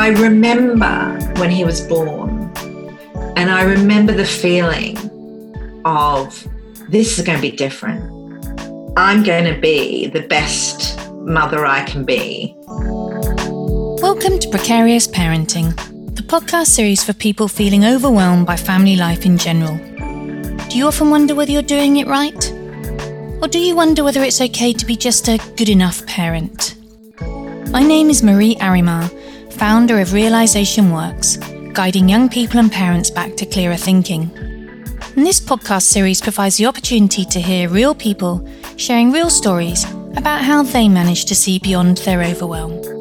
I remember when he was born, and I remember the feeling of this is going to be different. I'm going to be the best mother I can be. Welcome to Precarious Parenting, the podcast series for people feeling overwhelmed by family life in general. Do you often wonder whether you're doing it right? Or do you wonder whether it's okay to be just a good enough parent? My name is Marie Arimar founder of Realization Works, guiding young people and parents back to clearer thinking. And this podcast series provides the opportunity to hear real people sharing real stories about how they manage to see beyond their overwhelm.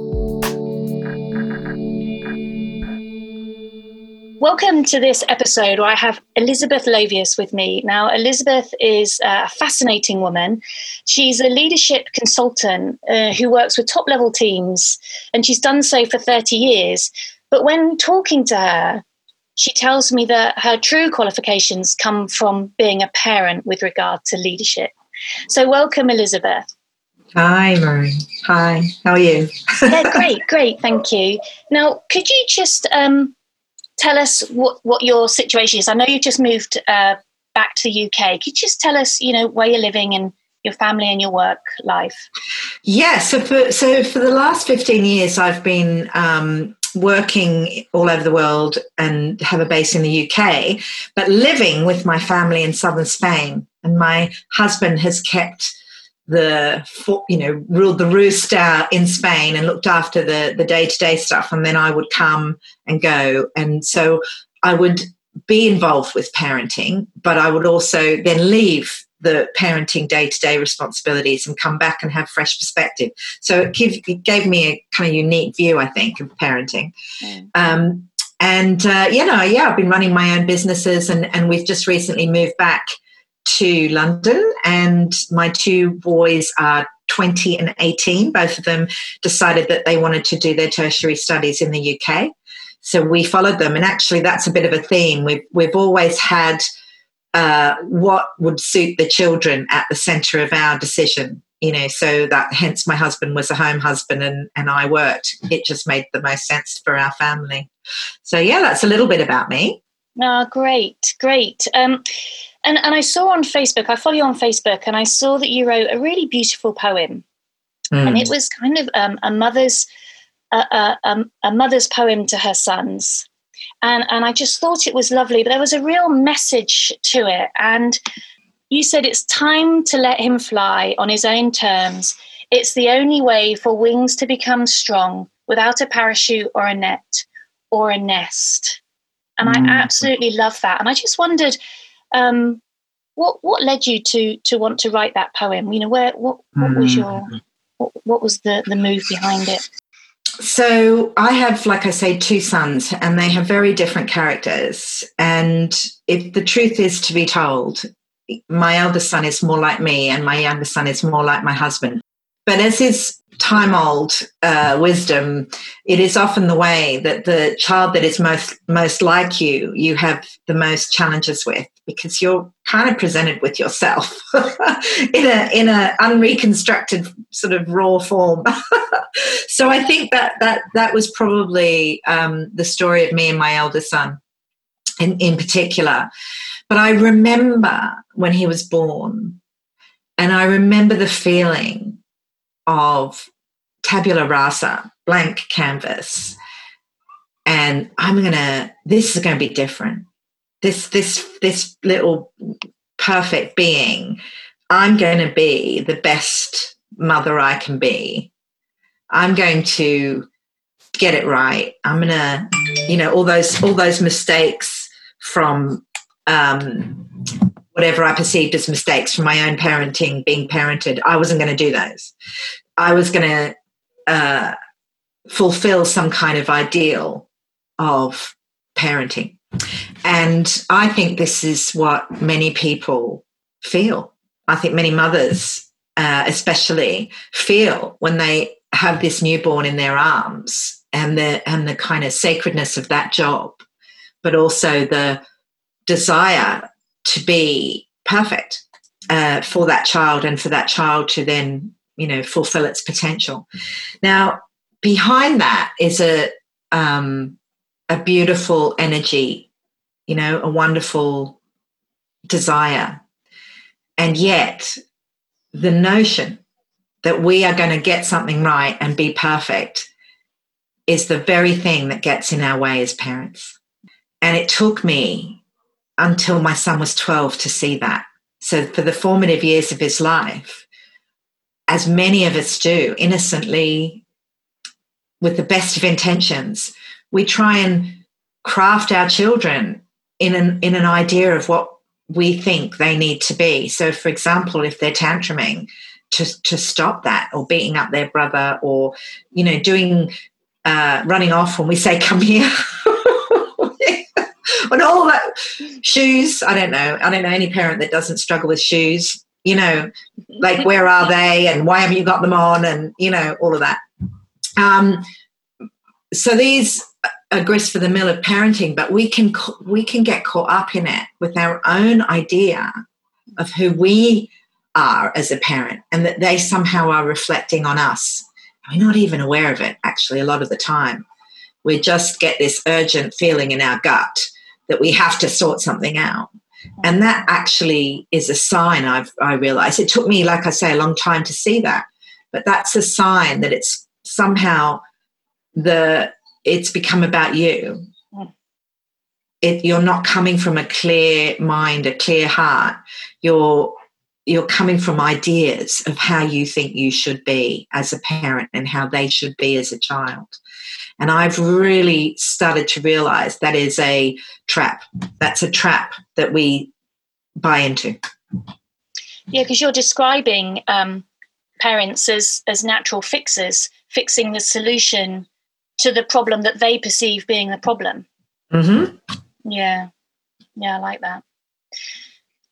Welcome to this episode where I have Elizabeth Lovius with me. Now, Elizabeth is a fascinating woman. She's a leadership consultant uh, who works with top level teams, and she's done so for 30 years. But when talking to her, she tells me that her true qualifications come from being a parent with regard to leadership. So, welcome, Elizabeth. Hi, Marie. Hi, how are you? yeah, great, great, thank you. Now, could you just um, tell us what, what your situation is. I know you've just moved uh, back to the UK. Could you just tell us, you know, where you're living and your family and your work life? Yeah, so for, so for the last 15 years, I've been um, working all over the world and have a base in the UK, but living with my family in southern Spain. And my husband has kept the you know ruled the roost uh, in Spain and looked after the the day to day stuff, and then I would come and go, and so I would be involved with parenting, but I would also then leave the parenting day to day responsibilities and come back and have fresh perspective. So it, give, it, gave me a kind of unique view, I think, of parenting. Mm. Um, and uh, you know, yeah, I've been running my own businesses, and and we've just recently moved back to London, and my two boys are 20 and 18. Both of them decided that they wanted to do their tertiary studies in the UK. So we followed them, and actually, that's a bit of a theme. We've we've always had uh, what would suit the children at the centre of our decision. You know, so that hence my husband was a home husband and, and I worked. It just made the most sense for our family. So yeah, that's a little bit about me. Oh, great, great. Um, and and I saw on Facebook, I follow you on Facebook, and I saw that you wrote a really beautiful poem, mm. and it hmm. was kind of um, a mother's a, a, a, mother's poem to her sons, and and I just thought it was lovely. But there was a real message to it, and you said it's time to let him fly on his own terms. It's the only way for wings to become strong without a parachute or a net or a nest. And mm. I absolutely love that. And I just wondered um, what what led you to to want to write that poem? You know, where what what was your hmm. what, what was the the move behind it? So I have, like I say, two sons, and they have very different characters. And if the truth is to be told, my eldest son is more like me, and my youngest son is more like my husband. But as is time old uh, wisdom, it is often the way that the child that is most most like you, you have the most challenges with because you're kind of presented with yourself in a in a unreconstructed sort of raw form. so I think that that that was probably um, the story of me and my eldest son, in in particular. But I remember when he was born, and I remember the feeling of tabula rasa, blank canvas. And I'm gonna, this is gonna be different. This, this, this little perfect being, I'm to be the best mother I can be. I'm going to get it right. I'm to, you know, all those, all those mistakes from, um, whatever I perceived as mistakes from my own parenting, being parented, I wasn't going to do those. I was going to uh, fulfill some kind of ideal of parenting. And I think this is what many people feel. I think many mothers, uh, especially, feel when they have this newborn in their arms and the and the kind of sacredness of that job, but also the desire to be perfect uh, for that child and for that child to then you know fulfill its potential now behind that is a um, a beautiful energy, you know, a wonderful desire. And yet, the notion that we are going to get something right and be perfect is the very thing that gets in our way as parents. And it took me until my son was 12 to see that. So, for the formative years of his life, as many of us do, innocently, with the best of intentions, we try and craft our children in an, in an idea of what we think they need to be. So, for example, if they're tantruming, to, to stop that or beating up their brother or, you know, doing, uh, running off when we say, come here. and all that shoes, I don't know. I don't know any parent that doesn't struggle with shoes, you know, like where are they and why haven't you got them on and, you know, all of that. Um, so these are grist for the mill of parenting, but we can we can get caught up in it with our own idea of who we are as a parent, and that they somehow are reflecting on us. We're not even aware of it. Actually, a lot of the time, we just get this urgent feeling in our gut that we have to sort something out. And that actually is a sign I've I realized. It took me, like I say, a long time to see that. But that's a sign that it's somehow the it's become about you. You're not coming from a clear mind, a clear heart. You're you're coming from ideas of how you think you should be as a parent and how they should be as a child. And I've really started to realize that is a trap. That's a trap that we buy into. Yeah, because you're describing um, parents as as natural fixers, fixing the solution to the problem that they perceive being the problem. Mm-hmm. Yeah, yeah, I like that.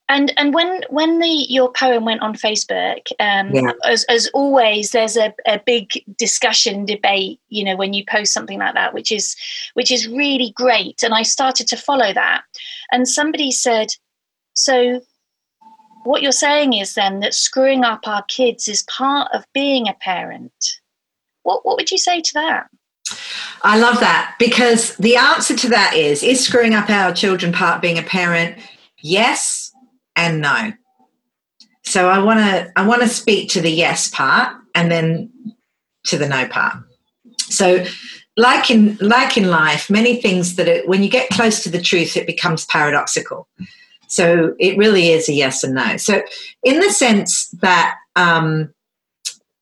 And and when when the your poem went on Facebook, um, yeah. as as always, there's a, a big discussion debate. You know, when you post something like that, which is which is really great. And I started to follow that. And somebody said, so what you're saying is then that screwing up our kids is part of being a parent. What what would you say to that? I love that because the answer to that is is screwing up our children part being a parent? Yes and no. So I want to I want to speak to the yes part and then to the no part. So like in like in life, many things that it, when you get close to the truth, it becomes paradoxical. So it really is a yes and no. So in the sense that um,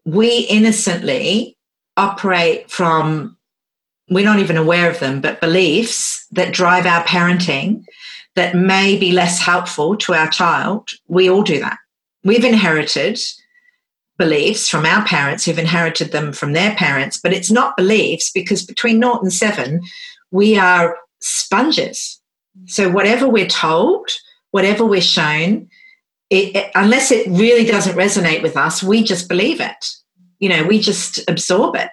we innocently operate from we're not even aware of them, but beliefs that drive our parenting that may be less helpful to our child, we all do that. We've inherited beliefs from our parents who've inherited them from their parents, but it's not beliefs because between naught and seven, we are sponges. So whatever we're told, whatever we're shown, it, it, unless it really doesn't resonate with us, we just believe it. You know, we just absorb it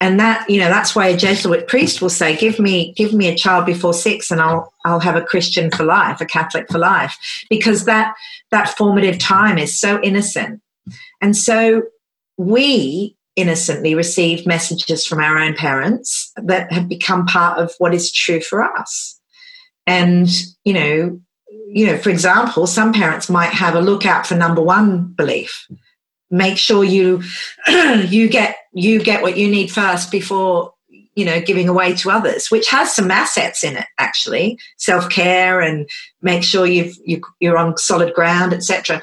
and that you know that's why a jesuit priest will say give me give me a child before six and i'll i'll have a christian for life a catholic for life. Because that that formative time is so innocent. And so we innocently receive messages from our own parents that have become part of what is true for us. And you know you know for example some parents might have a lookout for number one belief. Make sure you you get you get what you need first before you know giving away to others which has some assets in it actually. Self-care and make sure you've you, you are on solid ground etc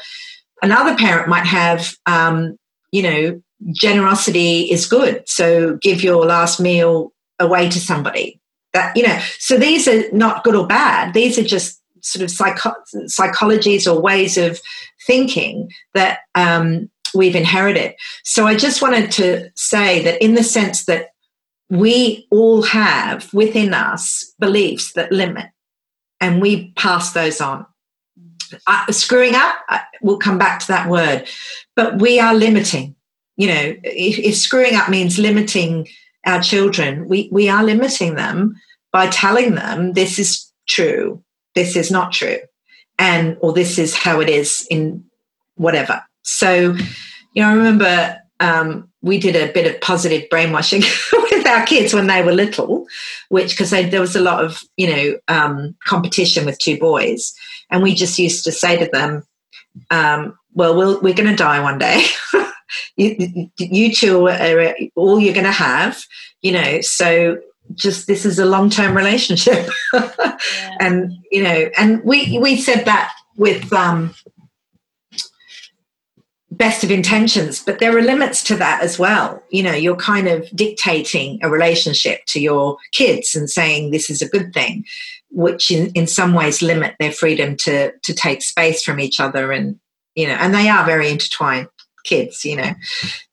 another parent might have um, you know generosity is good. So give your last meal away to somebody. That you know so these are not good or bad. These are just sort of psycho- psychologies or ways of thinking that um, we've inherited. So I just wanted to say that in the sense that we all have within us beliefs that limit and we pass those on. Uh, screwing up, we'll come back to that word, but we are limiting. You know, if, if screwing up means limiting our children, we, we are limiting them by telling them this is true, this is not true, and or this is how it is in whatever. So, you know, I remember um, we did a bit of positive brainwashing with our kids when they were little, which because there was a lot of you know um, competition with two boys, and we just used to say to them, um, "Well, we we are going to die one day. you, you two are all you're going to have, you know. So just this is a long term relationship, yeah. and you know, and we we said that with." Um, best of intentions, but there are limits to that as well. You know, you're kind of dictating a relationship to your kids and saying this is a good thing, which in, in some ways limit their freedom to to take space from each other and you know, and they are very intertwined kids, you know.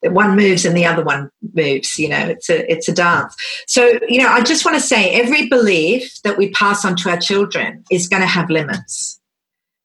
One moves and the other one moves, you know, it's a it's a dance. So, you know, I just want to say every belief that we pass on to our children is going to have limits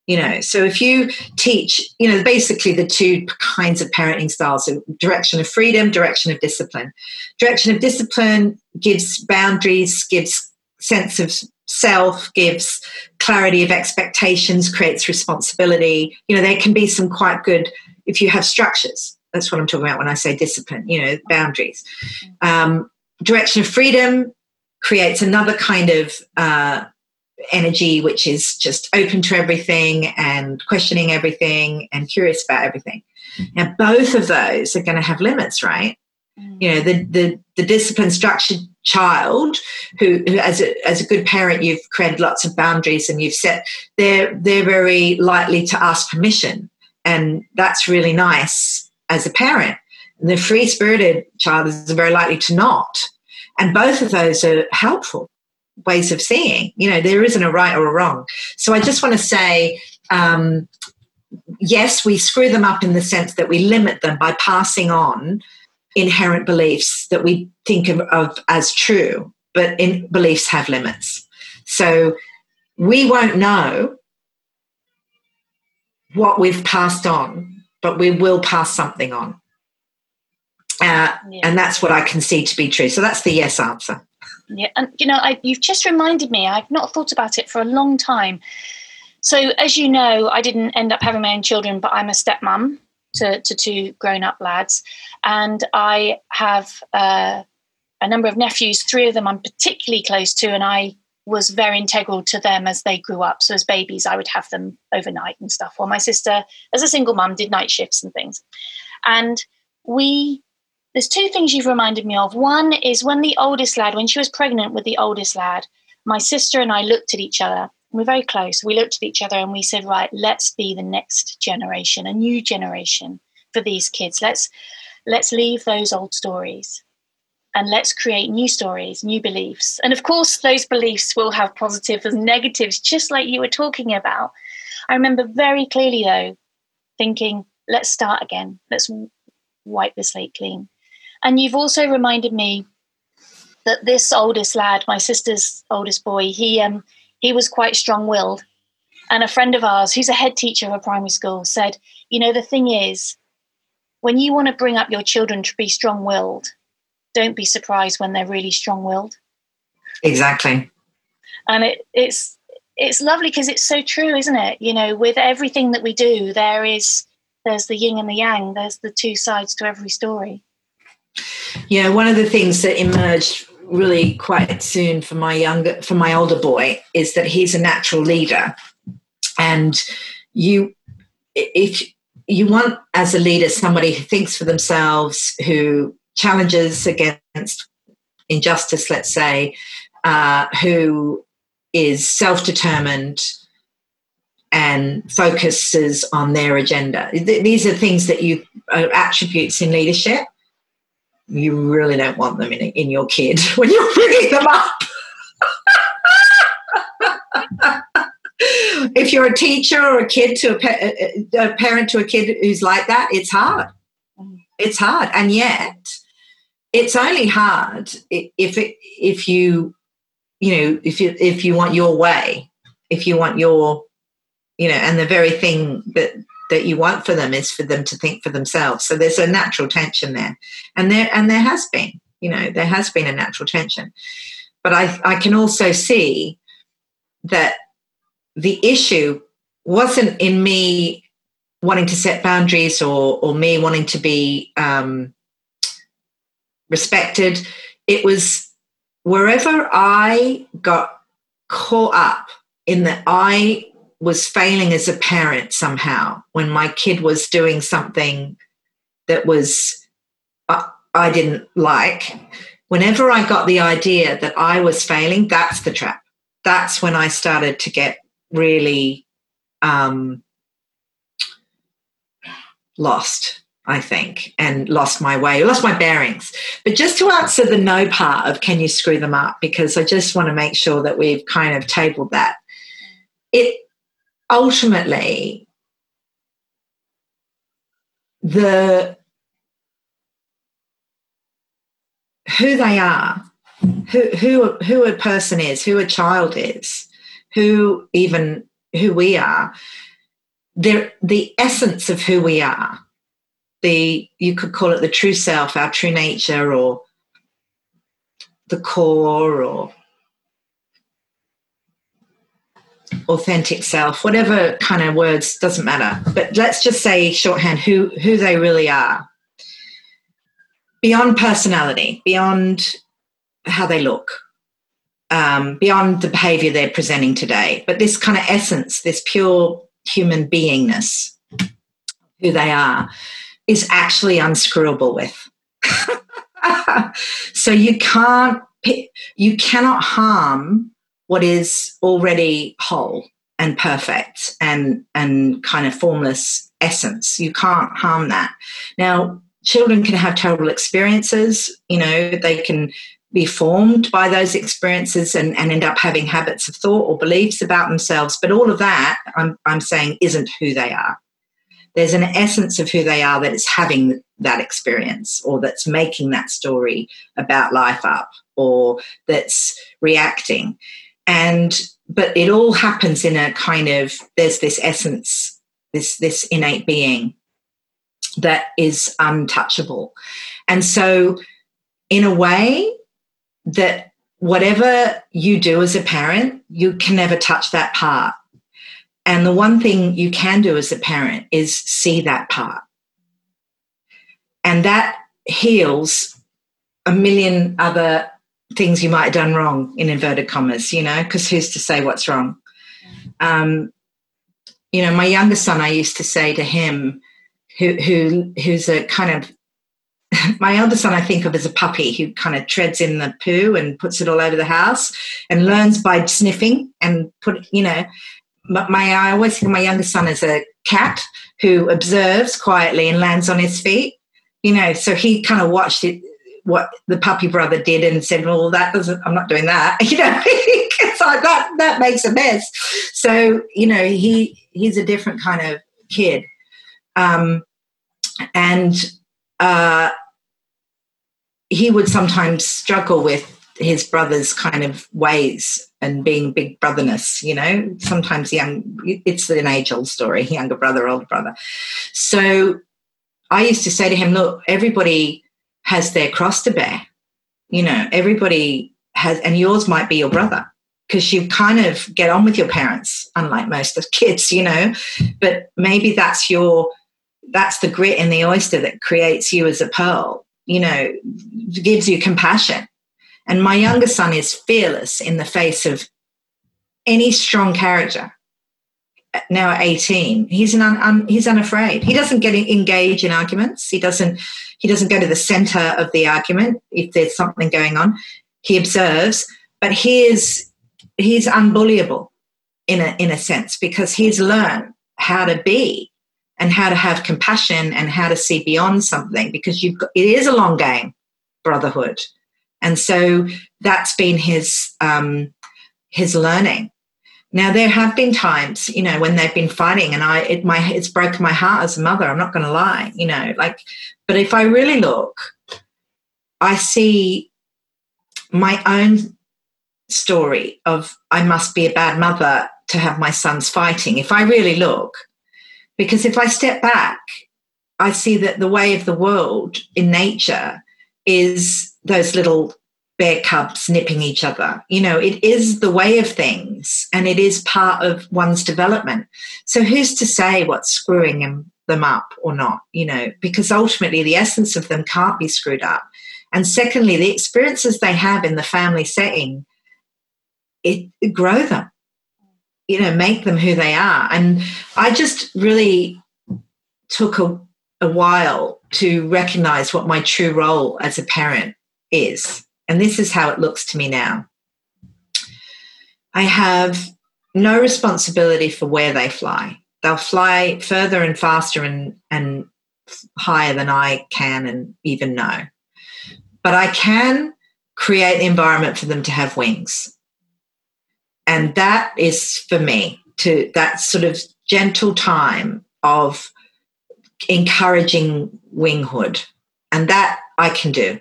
you know so if you teach you know basically the two kinds of parenting styles so direction of freedom direction of discipline. Direction of discipline gives boundaries gives sense of self gives clarity of expectations creates responsibility. You know there can be some quite good if you have structures that's what i'm talking about when i say discipline you know boundaries. Um, direction of freedom creates another kind of uh, energy which is just open to everything and questioning everything and curious about everything. Now, both of those are going to have limits, right? Mm. You know, the, the, the disciplined, structured child who, who, as a, as a good parent, you've created lots of boundaries and you've set, they're, they're very likely to ask permission. And that's really nice as a parent. And the free spirited child is very likely to not. And both of those are helpful ways of seeing. You know, there isn't a right or a wrong. So I just want to say, um, yes, we screw them up in the sense that we limit them by passing on inherent beliefs that we think of, of as true, but in, beliefs have limits. So we won't know what we've passed on, but we will pass something on. Uh, yeah. And that's what I can see to be true. So that's the yes answer. Yeah, and you know, I, you've just reminded me. I've not thought about it for a long time. So, as you know, I didn't end up having my own children, but I'm a stepmom to, to two grown-up lads, and I have uh, a number of nephews. Three of them I'm particularly close to, and I was very integral to them as they grew up. So, as babies, I would have them overnight and stuff. While my sister, as a single mum, did night shifts and things. And we there's two things you've reminded me of. One is when the oldest lad, when she was pregnant with the oldest lad, my sister and I looked at each other. We're very close. We looked at each other and we said, right, let's be the next generation, a new generation for these kids. Let's let's leave those old stories and let's create new stories, new beliefs. And of course, those beliefs will have positives and negatives, just like you were talking about. I remember very clearly, though, thinking, let's start again. Let's wipe the slate clean. And you've also reminded me that this oldest lad, my sister's oldest boy, he um, he was quite strong-willed. And a friend of ours, who's a head teacher of a primary school, said, "You know, the thing is, when you want to bring up your children to be strong-willed, don't be surprised when they're really strong-willed." Exactly. And it, it's it's lovely because it's so true, isn't it? You know, with everything that we do, there is there's the yin and the yang. There's the two sides to every story. Yeah, one of the things that emerged really quite soon for my younger for my older boy is that he's a natural leader. And you if you want as a leader somebody who thinks for themselves who challenges against injustice let's say uh, who is self-determined and focuses on their agenda. These are things that you are attributes in leadership you really don't want them in, in your kid when you're bringing them up. if you're a teacher or a kid to a, a, parent to a kid who's like that, it's hard. It's hard, and yet it's only hard if it, if you you know if you if you want your way, if you want your you know, and the very thing that that you want for them is for them to think for themselves. So there's a natural tension there, and there and there has been, you know, there has been a natural tension. But I I can also see that the issue wasn't in me wanting to set boundaries or or me wanting to be um, respected. It was wherever I got caught up in that I was failing as a parent somehow when my kid was doing something that was uh, I didn't like. Whenever I got the idea that I was failing, that's the trap. That's when I started to get really um, lost, I think, and lost my way, lost my bearings. But just to answer the no part of can you screw them up, because I just want to make sure that we've kind of tabled that. It ultimately, the who they are, who who who a person is, who a child is, who even who we are, the the essence of who we are, the you could call it the true self, our true nature, or the core, or authentic self, whatever kind of words doesn't matter. But let's just say shorthand who who they really are. Beyond personality, beyond how they look, um, beyond the behavior they're presenting today, but this kind of essence, this pure human beingness, who they are, is actually unscrewable with. so you can't, you cannot harm what is already whole and perfect and and kind of formless essence. You can't harm that. Now, children can have terrible experiences. You know, they can be formed by those experiences and, and end up having habits of thought or beliefs about themselves. But all of that, I'm, I'm saying, isn't who they are. There's an essence of who they are that is having that experience or that's making that story about life up or that's reacting. And but it all happens in a kind of there's this essence, this this innate being that is untouchable. And so in a way, that whatever you do as a parent, you can never touch that part. And the one thing you can do as a parent is see that part. And that heals a million other things you might have done wrong, in inverted commas, you know, because who's to say what's wrong? Um, you know, my younger son, I used to say to him, who, who who's a kind of my eldest son I think of as a puppy who kind of treads in the poo and puts it all over the house and learns by sniffing and put you know my I always think of my youngest son as a cat who observes quietly and lands on his feet you know so he kind of watched it what the puppy brother did and said well that doesn't I'm not doing that you know it's like that that makes a mess so you know he he's a different kind of kid um and uh, he would sometimes struggle with his brother's kind of ways and being big brotherness, you know. Sometimes young, it's an age old story, younger brother, older brother. So I used to say to him, look, everybody has their cross to bear, you know, everybody has, and yours might be your brother because you kind of get on with your parents, unlike most of kids, you know, but maybe that's your that's the grit in the oyster that creates you as a pearl, you know, gives you compassion. And my younger son is fearless in the face of any strong character. Now at 18, he's an un, un, he's unafraid. He doesn't get engage in arguments. He doesn't he doesn't go to the center of the argument if there's something going on. He observes, but he is he's unbullyable in a in a sense because he's learned how to be and how to have compassion and how to see beyond something because got, it is a long game brotherhood and so that's been his um, his learning now there have been times you know when they've been fighting and i it my it's broken my heart as a mother i'm not going to lie you know like but if i really look i see my own story of i must be a bad mother to have my sons fighting if i really look because if I step back, I see that the way of the world in nature is those little bear cubs nipping each other. You know, it is the way of things and it is part of one's development. So who's to say what's screwing them up or not, you know, because ultimately the essence of them can't be screwed up. And secondly, the experiences they have in the family setting, it, it grow them, you know, make them who they are. And I just really took a, a while to recognize what my true role as a parent is. And this is how it looks to me now. I have no responsibility for where they fly. They'll fly further and faster and, and higher than I can and even know. But I can create the environment for them to have wings. And that is for me to that sort of gentle time of encouraging winghood. And that I can do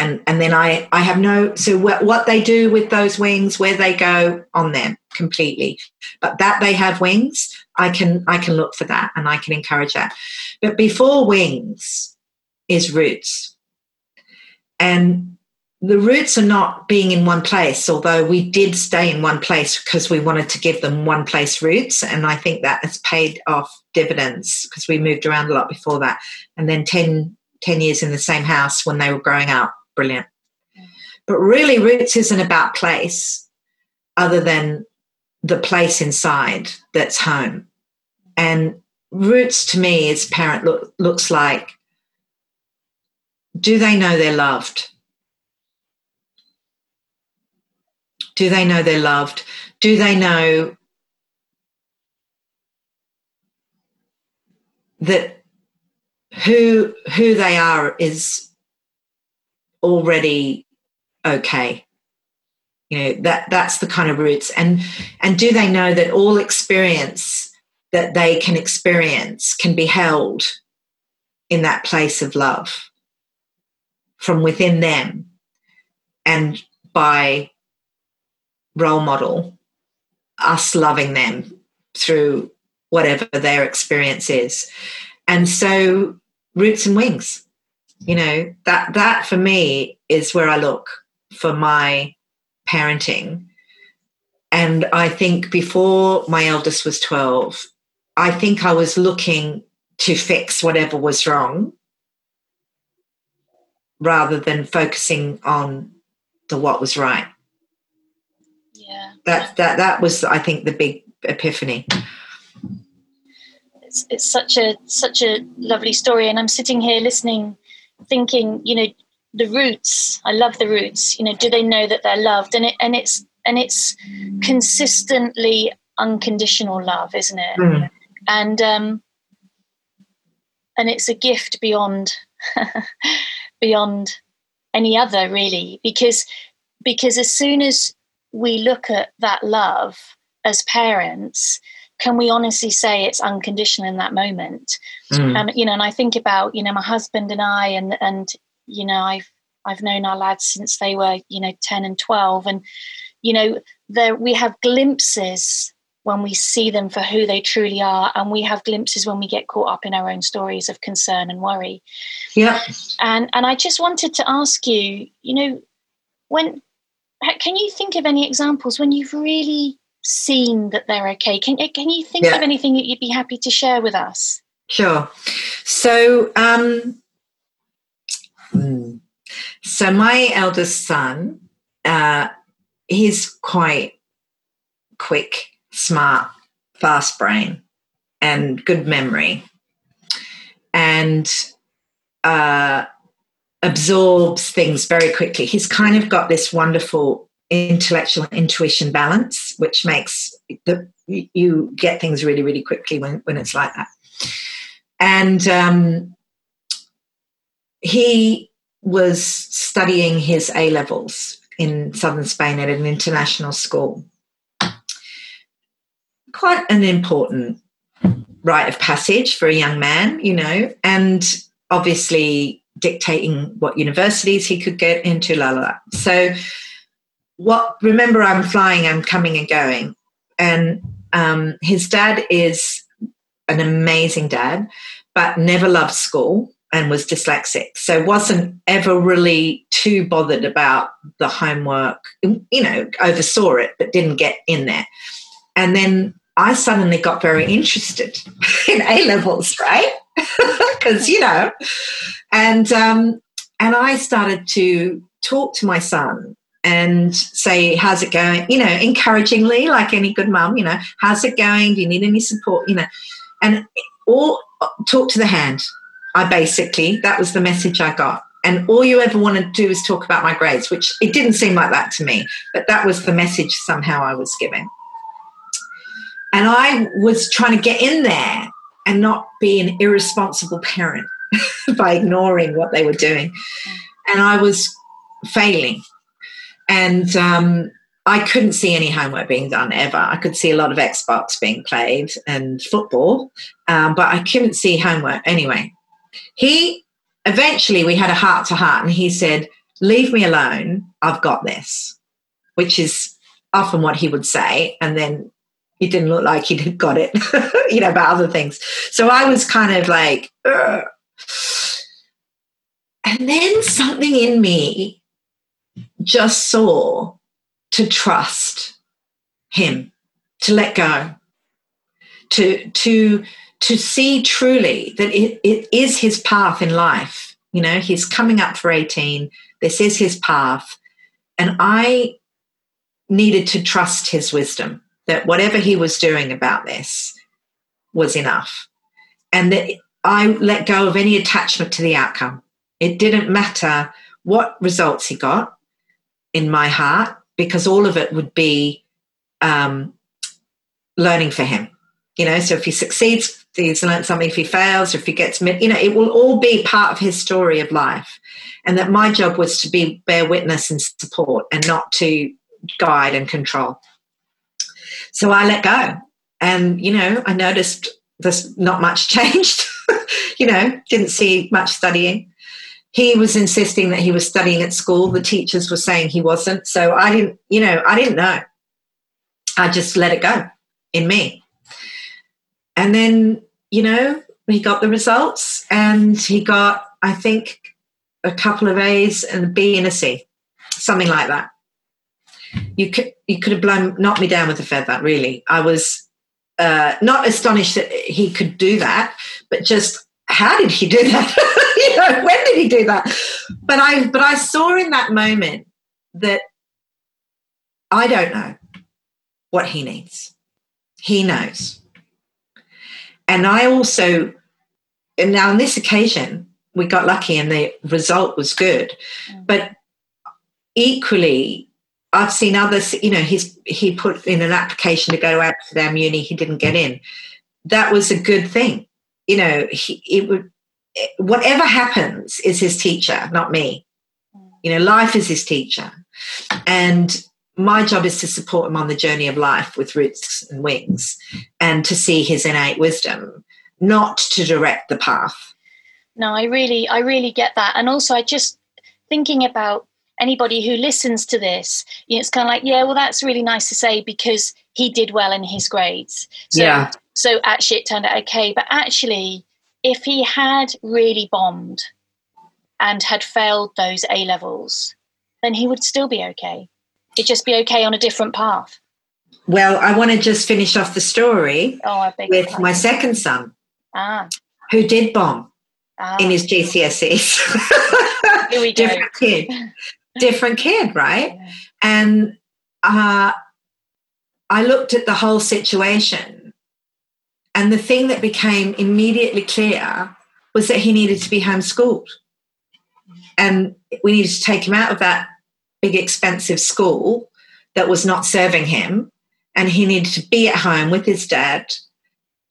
and and then I I have no so what, they do with those wings, where they go on them completely, but that they have wings, I can I can look for that and I can encourage that. But before wings is roots, and the roots are not being in one place, although we did stay in one place because we wanted to give them one place roots. And I think that has paid off dividends because we moved around a lot before that. And then 10, 10 years in the same house when they were growing up brilliant. But really, roots isn't about place other than the place inside that's home. And roots to me as parent look, looks like do they know they're loved? Do they know they're loved? Do they know that who who they are is already okay. You know that that's the kind of roots. And and do they know that all experience that they can experience can be held in that place of love from within them and by role model us loving them through whatever their experience is. And so roots and wings you know that that for me is where i look for my parenting. And i think before my eldest was 12 i think i was looking to fix whatever was wrong rather than focusing on the what was right. Yeah. That that that was i think the big epiphany. It's, it's such a such a lovely story. And i'm sitting here listening thinking, you know, the roots. I love the roots. You know, do they know that they're loved? And it and it's and it's consistently unconditional love, isn't it? Mm. And um, and it's a gift beyond beyond any other, really, because because as soon as we look at that love as parents, can we honestly say it's unconditional in that moment? Mm. Um, you know, and I think about you know my husband and I, and and you know I've I've known our lads since they were you know ten and twelve, and you know there we have glimpses when we see them for who they truly are, and we have glimpses when we get caught up in our own stories of concern and worry. Yeah, and and I just wanted to ask you, you know, when can you think of any examples when you've really seen that they're okay. Can, can you think yeah. of anything that you'd be happy to share with us? Sure. So, um, hmm. so my eldest son, uh, he's quite quick, smart, fast brain, and good memory, and uh, absorbs things very quickly. He's kind of got this wonderful intellectual intuition balance, which makes the you get things really, really quickly when, when it's like that. And um, he was studying his A levels in southern Spain at an international school. Quite an important rite of passage for a young man, you know, and obviously dictating what universities he could get into, la la la. So what remember i'm flying i'm coming and going. And um, his dad is an amazing dad but never loved school and was dyslexic. So wasn't ever really too bothered about the homework. You know oversaw it but didn't get in there. And then I suddenly got very interested in A levels, right? Because you know, and um, and I started to talk to my son and say, "How's it going?" You know, encouragingly, like any good mum. You know, how's it going? Do you need any support? You know, and all talk to the hand. I basically that was the message I got. And all you ever want to do is talk about my grades, which it didn't seem like that to me, but that was the message somehow I was giving. And I was trying to get in there and not be an irresponsible parent by ignoring what they were doing. And I was failing. And um, I couldn't see any homework being done ever. I could see a lot of Xbox being played and football, um, but I couldn't see homework. Anyway, he eventually we had a heart to heart, and he said, Leave me alone. I've got this, which is often what he would say. And then he didn't look like he'd got it, you know, about other things. So I was kind of like, Ugh. and then something in me just saw to trust him, to let go, to to to see truly that it, it is his path in life. You know, he's coming up for 18. This is his path. And I needed to trust his wisdom that whatever he was doing about this was enough. And that I let go of any attachment to the outcome. It didn't matter what results he got in my heart, because all of it would be um, learning for him. You know, so if he succeeds, he's learned something. If he fails, or if he gets, you know, it will all be part of his story of life. And that my job was to be bear witness and support and not to guide and control. So I let go. And, you know, I noticed there's not much changed. you know, didn't see much studying. He was insisting that he was studying at school. The teachers were saying he wasn't. So I didn't, you know, I didn't know. I just let it go in me. And then, you know, he got the results and he got, I think, a couple of A's and a B and a C, something like that you could you could have blown knocked me down with a feather. Really, I was uh, not astonished that he could do that, but just how did he do that? you know, when did he do that? But I but I saw in that moment that I don't know what he needs. He knows. And I also, and now on this occasion, we got lucky and the result was good. Mm. But equally, I've seen others, you know, he's he put in an application to go to Amsterdam Uni, he didn't get in. That was a good thing. You know, he it would eh, whatever happens is his teacher, not me. Mm. You know, life is his teacher. And my job is to support him on the journey of life with roots and wings and to see his innate wisdom, not to direct the path. No, I really, I really get that. And also I just thinking about anybody who listens to this, you know, it's kind of like, yeah, well, that's really nice to say because he did well in his grades. So, yeah. So actually, it turned out okay. But actually, if he had really bombed and had failed those A levels, then he would still be okay. He'd just be okay on a different path. Well, I want to just finish off the story oh, with my second son, ah. who did bomb ah. in his GCSEs. Here we go. Different kid. different kid, right? Yeah. And uh, I looked at the whole situation, and the thing that became immediately clear was that he needed to be homeschooled. And we needed to take him out of that big, expensive school that was not serving him. And he needed to be at home with his dad,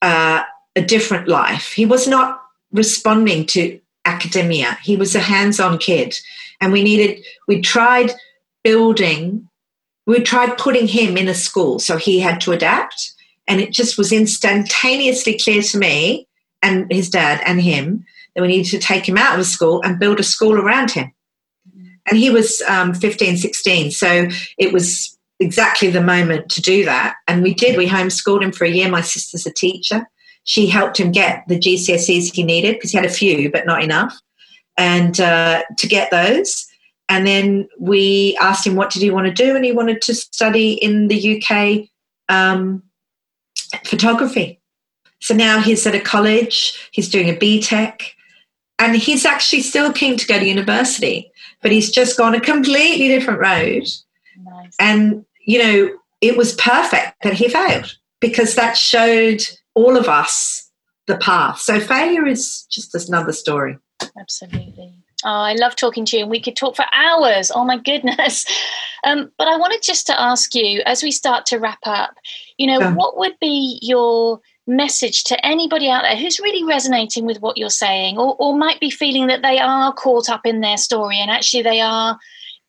uh, a different life. He was not responding to academia, he was a hands on kid and we needed we tried building we tried putting him in a school so he had to adapt. And it just was instantaneously clear to me and his dad and him that we needed to take him out of school and build a school around him. And he was um, 15 16 so it was exactly the moment to do that. And we did we homeschooled him for a year. My sister's a teacher. She helped him get the gcse's he needed because he had a few but not enough and uh, to get those. And then we asked him what did he want to do, and he wanted to study in the UK um, photography. So now he's at a college, he's doing a BTEC, and he's actually still keen to go to university, but he's just gone a completely different road. Nice. And, you know, it was perfect that he failed because that showed all of us the path. So failure is just another story. Absolutely. Oh, I love talking to you, and we could talk for hours. Oh my goodness! Um, but I wanted just to ask you, as we start to wrap up, you know, yeah. what would be your message to anybody out there who's really resonating with what you're saying, or, or might be feeling that they are caught up in their story, and actually they are,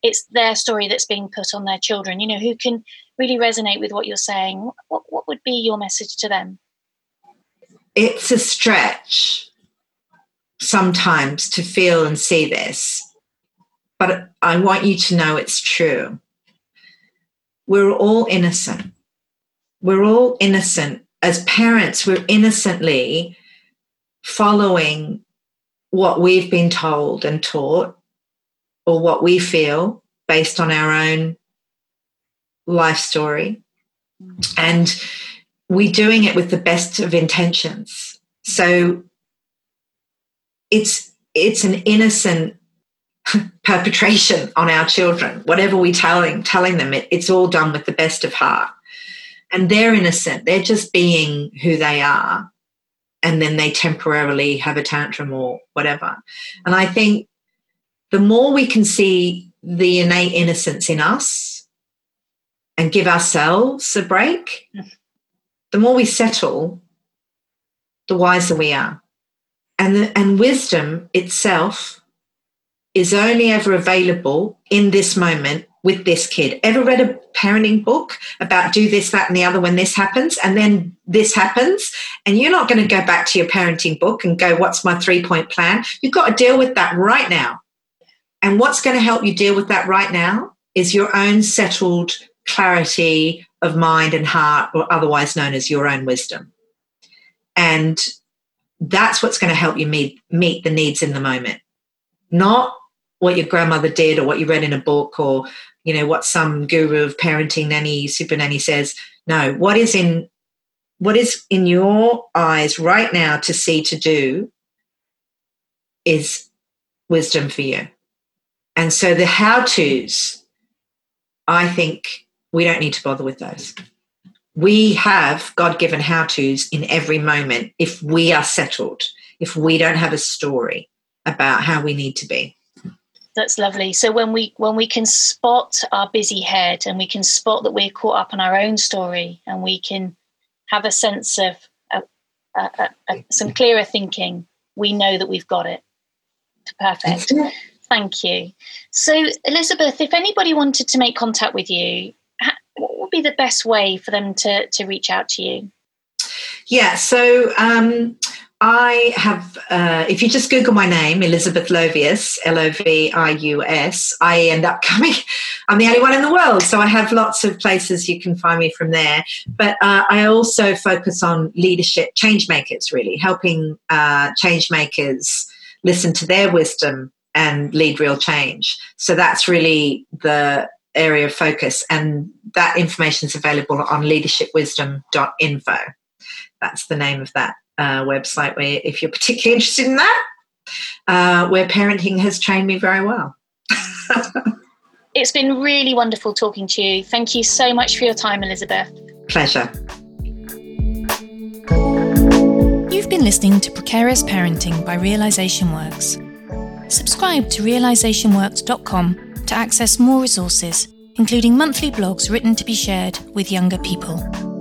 it's their story that's being put on their children. You know, who can really resonate with what you're saying. What what would be your message to them? It's a stretch sometimes to feel and see this, but I want you to know it's true. We're all innocent. We're all innocent. As parents, we're innocently following what we've been told and taught or what we feel based on our own life story. Mm. And we're doing it with the best of intentions. So it's it's an innocent perpetration on our children. Whatever we're telling telling them, it, it's all done with the best of heart. And they're innocent. They're just being who they are. And then they temporarily have a tantrum or whatever. And I think the more we can see the innate innocence in us and give ourselves a break, the more we settle, the wiser we are and the, and wisdom itself is only ever available in this moment with this kid. Ever read a parenting book about do this, that, and the other when this happens, and then this happens, and you're not going to go back to your parenting book and go, What's my three point plan? You've got to deal with that right now. And what's going to help you deal with that right now is your own settled clarity of mind and heart, or otherwise known as your own wisdom. And that's what's going to help you meet meet the needs in the moment. Not what your grandmother did or what you read in a book or you know what some guru of parenting nanny super nanny says. No what is in what is in your eyes right now to see to do is wisdom for you. And so the how to's i think we don't need to bother with those we have God given how to's in every moment if we are settled, if we don't have a story about how we need to be. That's lovely. So when we when we can spot our busy head and we can spot that we're caught up in our own story and we can have a sense of uh, uh, uh, some clearer thinking, we know that we've got it. Perfect. Thank you. So Elizabeth, if anybody wanted to make contact with you, be the best way for them to, to reach out to you? Yeah, so um, I have, uh, if you just Google my name, Elizabeth Lovius, L O V I U S, I end up coming. I'm the only one in the world, so I have lots of places you can find me from there. But uh, I also focus on leadership, change makers, really, helping uh, change makers listen to their wisdom and lead real change. So that's really the area of focus, and that information is available on leadershipwisdom.info. That's the name of that uh, website. Where, if you're particularly interested in that, uh, where parenting has trained me very well. it's been really wonderful talking to you. Thank you so much for your time, Elizabeth. Pleasure. You've been listening to Precarious Parenting by Realization Works. Subscribe to realizationworks.com to access more resources, including monthly blogs written to be shared with younger people.